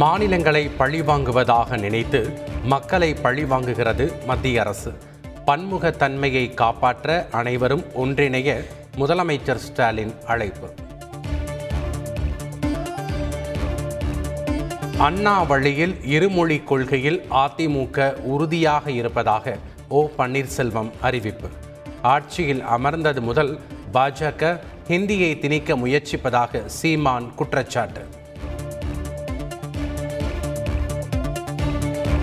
மாநிலங்களை பழிவாங்குவதாக நினைத்து மக்களை பழிவாங்குகிறது மத்திய அரசு. பன்முகத்தன்மையை காப்பாற்ற அனைவரும் ஒன்றிணைய முதலமைச்சர் ஸ்டாலின் அழைப்பு. அண்ணா வழியில் இருமொழி கொள்கையில் அதிமுக உறுதியாக இருப்பதாக ஓ பன்னீர்செல்வம் அறிவிப்பு. ஆட்சியில் அமர்ந்தது முதல் பாஜக ஹிந்தியை திணிக்க முயற்சிப்பதாக சீமான் குற்றச்சாட்டு.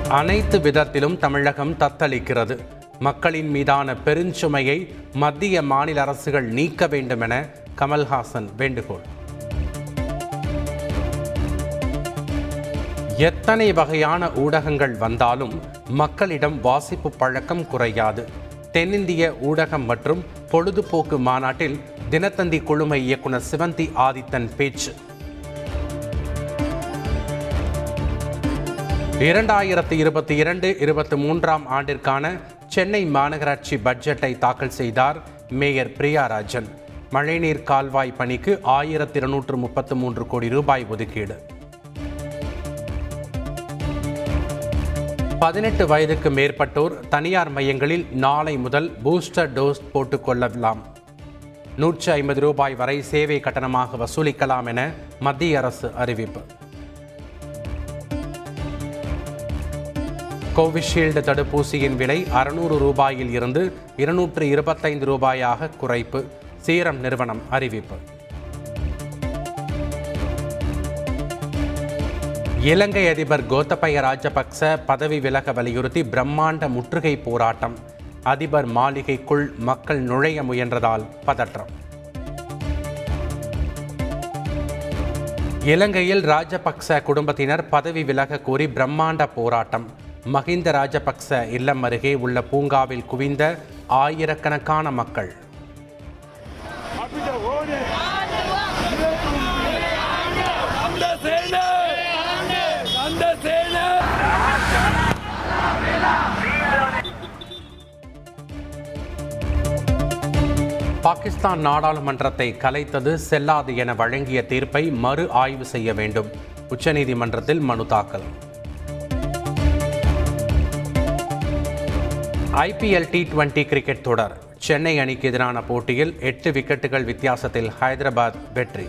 அனைத்து விதத்திலும் தமிழகம் தத்தளிக்கிறது. மக்களின் மீதான பெருஞ்சுமையை மத்திய மாநில அரசுகள் நீக்க வேண்டும் என கமல்ஹாசன் வேண்டுகோள். எத்தனை வகையான ஊடகங்கள் வந்தாலும் மக்களிடம் வாசிப்பு பழக்கம் குறையாது. தென்னிந்திய ஊடகம் மற்றும் பொழுதுபோக்கு மாநாட்டில் தினத்தந்தி குழுமை இயக்குனர் சிவந்தி ஆதித்தன் பேச்சு. இரண்டாயிரத்தி இருபத்தி இரண்டு இருபத்தி மூன்றாம் ஆண்டிற்கான சென்னை மாநகராட்சி பட்ஜெட்டை தாக்கல் செய்தார் மேயர் பிரியாராஜன். மழைநீர் கால்வாய் பணிக்கு ஆயிரத்தி இருநூற்று முப்பத்து மூன்று கோடி ரூபாய் ஒதுக்கீடு. பதினெட்டு வயதுக்கு மேற்பட்டோர் தனியார் மையங்களில் நாளை முதல் பூஸ்டர் டோஸ் போட்டுக்கொள்ளலாம் நூற்றி ஐம்பது ரூபாய் வரை சேவை கட்டணமாக வசூலிக்கலாம் என மத்திய அரசு அறிவிப்பு. கோவிஷீல்டு தடுப்பூசியின் விலை அறுநூறு ரூபாயில் இருந்து இருநூற்று இருபத்தைந்து ரூபாயாக குறைப்பு. சீரம் நிறுவனம் அறிவிப்பு. இலங்கை அதிபர் கோத்தபய ராஜபக்ச பதவி விலக வலியுறுத்தி பிரம்மாண்ட முற்றுகை போராட்டம். அதிபர் மாளிகைக்குள் மக்கள் நுழைய முயன்றதால் பதற்றம். இலங்கையில் ராஜபக்ச குடும்பத்தினர் பதவி விலக கோரி பிரம்மாண்ட போராட்டம். மஹிந்த ராஜபக்ச இல்லம் அருகே உள்ள பூங்காவில் குவிந்த ஆயிரக்கணக்கான மக்கள். பாகிஸ்தான் நாடாளுமன்றத்தை கலைத்தது செல்லாது என வழங்கிய தீர்ப்பை மறு ஆய்வு செய்ய வேண்டும். உச்சநீதிமன்றத்தில் மனு தாக்கல். ஐபிஎல் டி டுவெண்டி கிரிக்கெட் தொடர். சென்னை அணிக்கு எதிரான போட்டியில் எட்டு விக்கெட்டுகள் வித்தியாசத்தில் ஹைதராபாத் வெற்றி.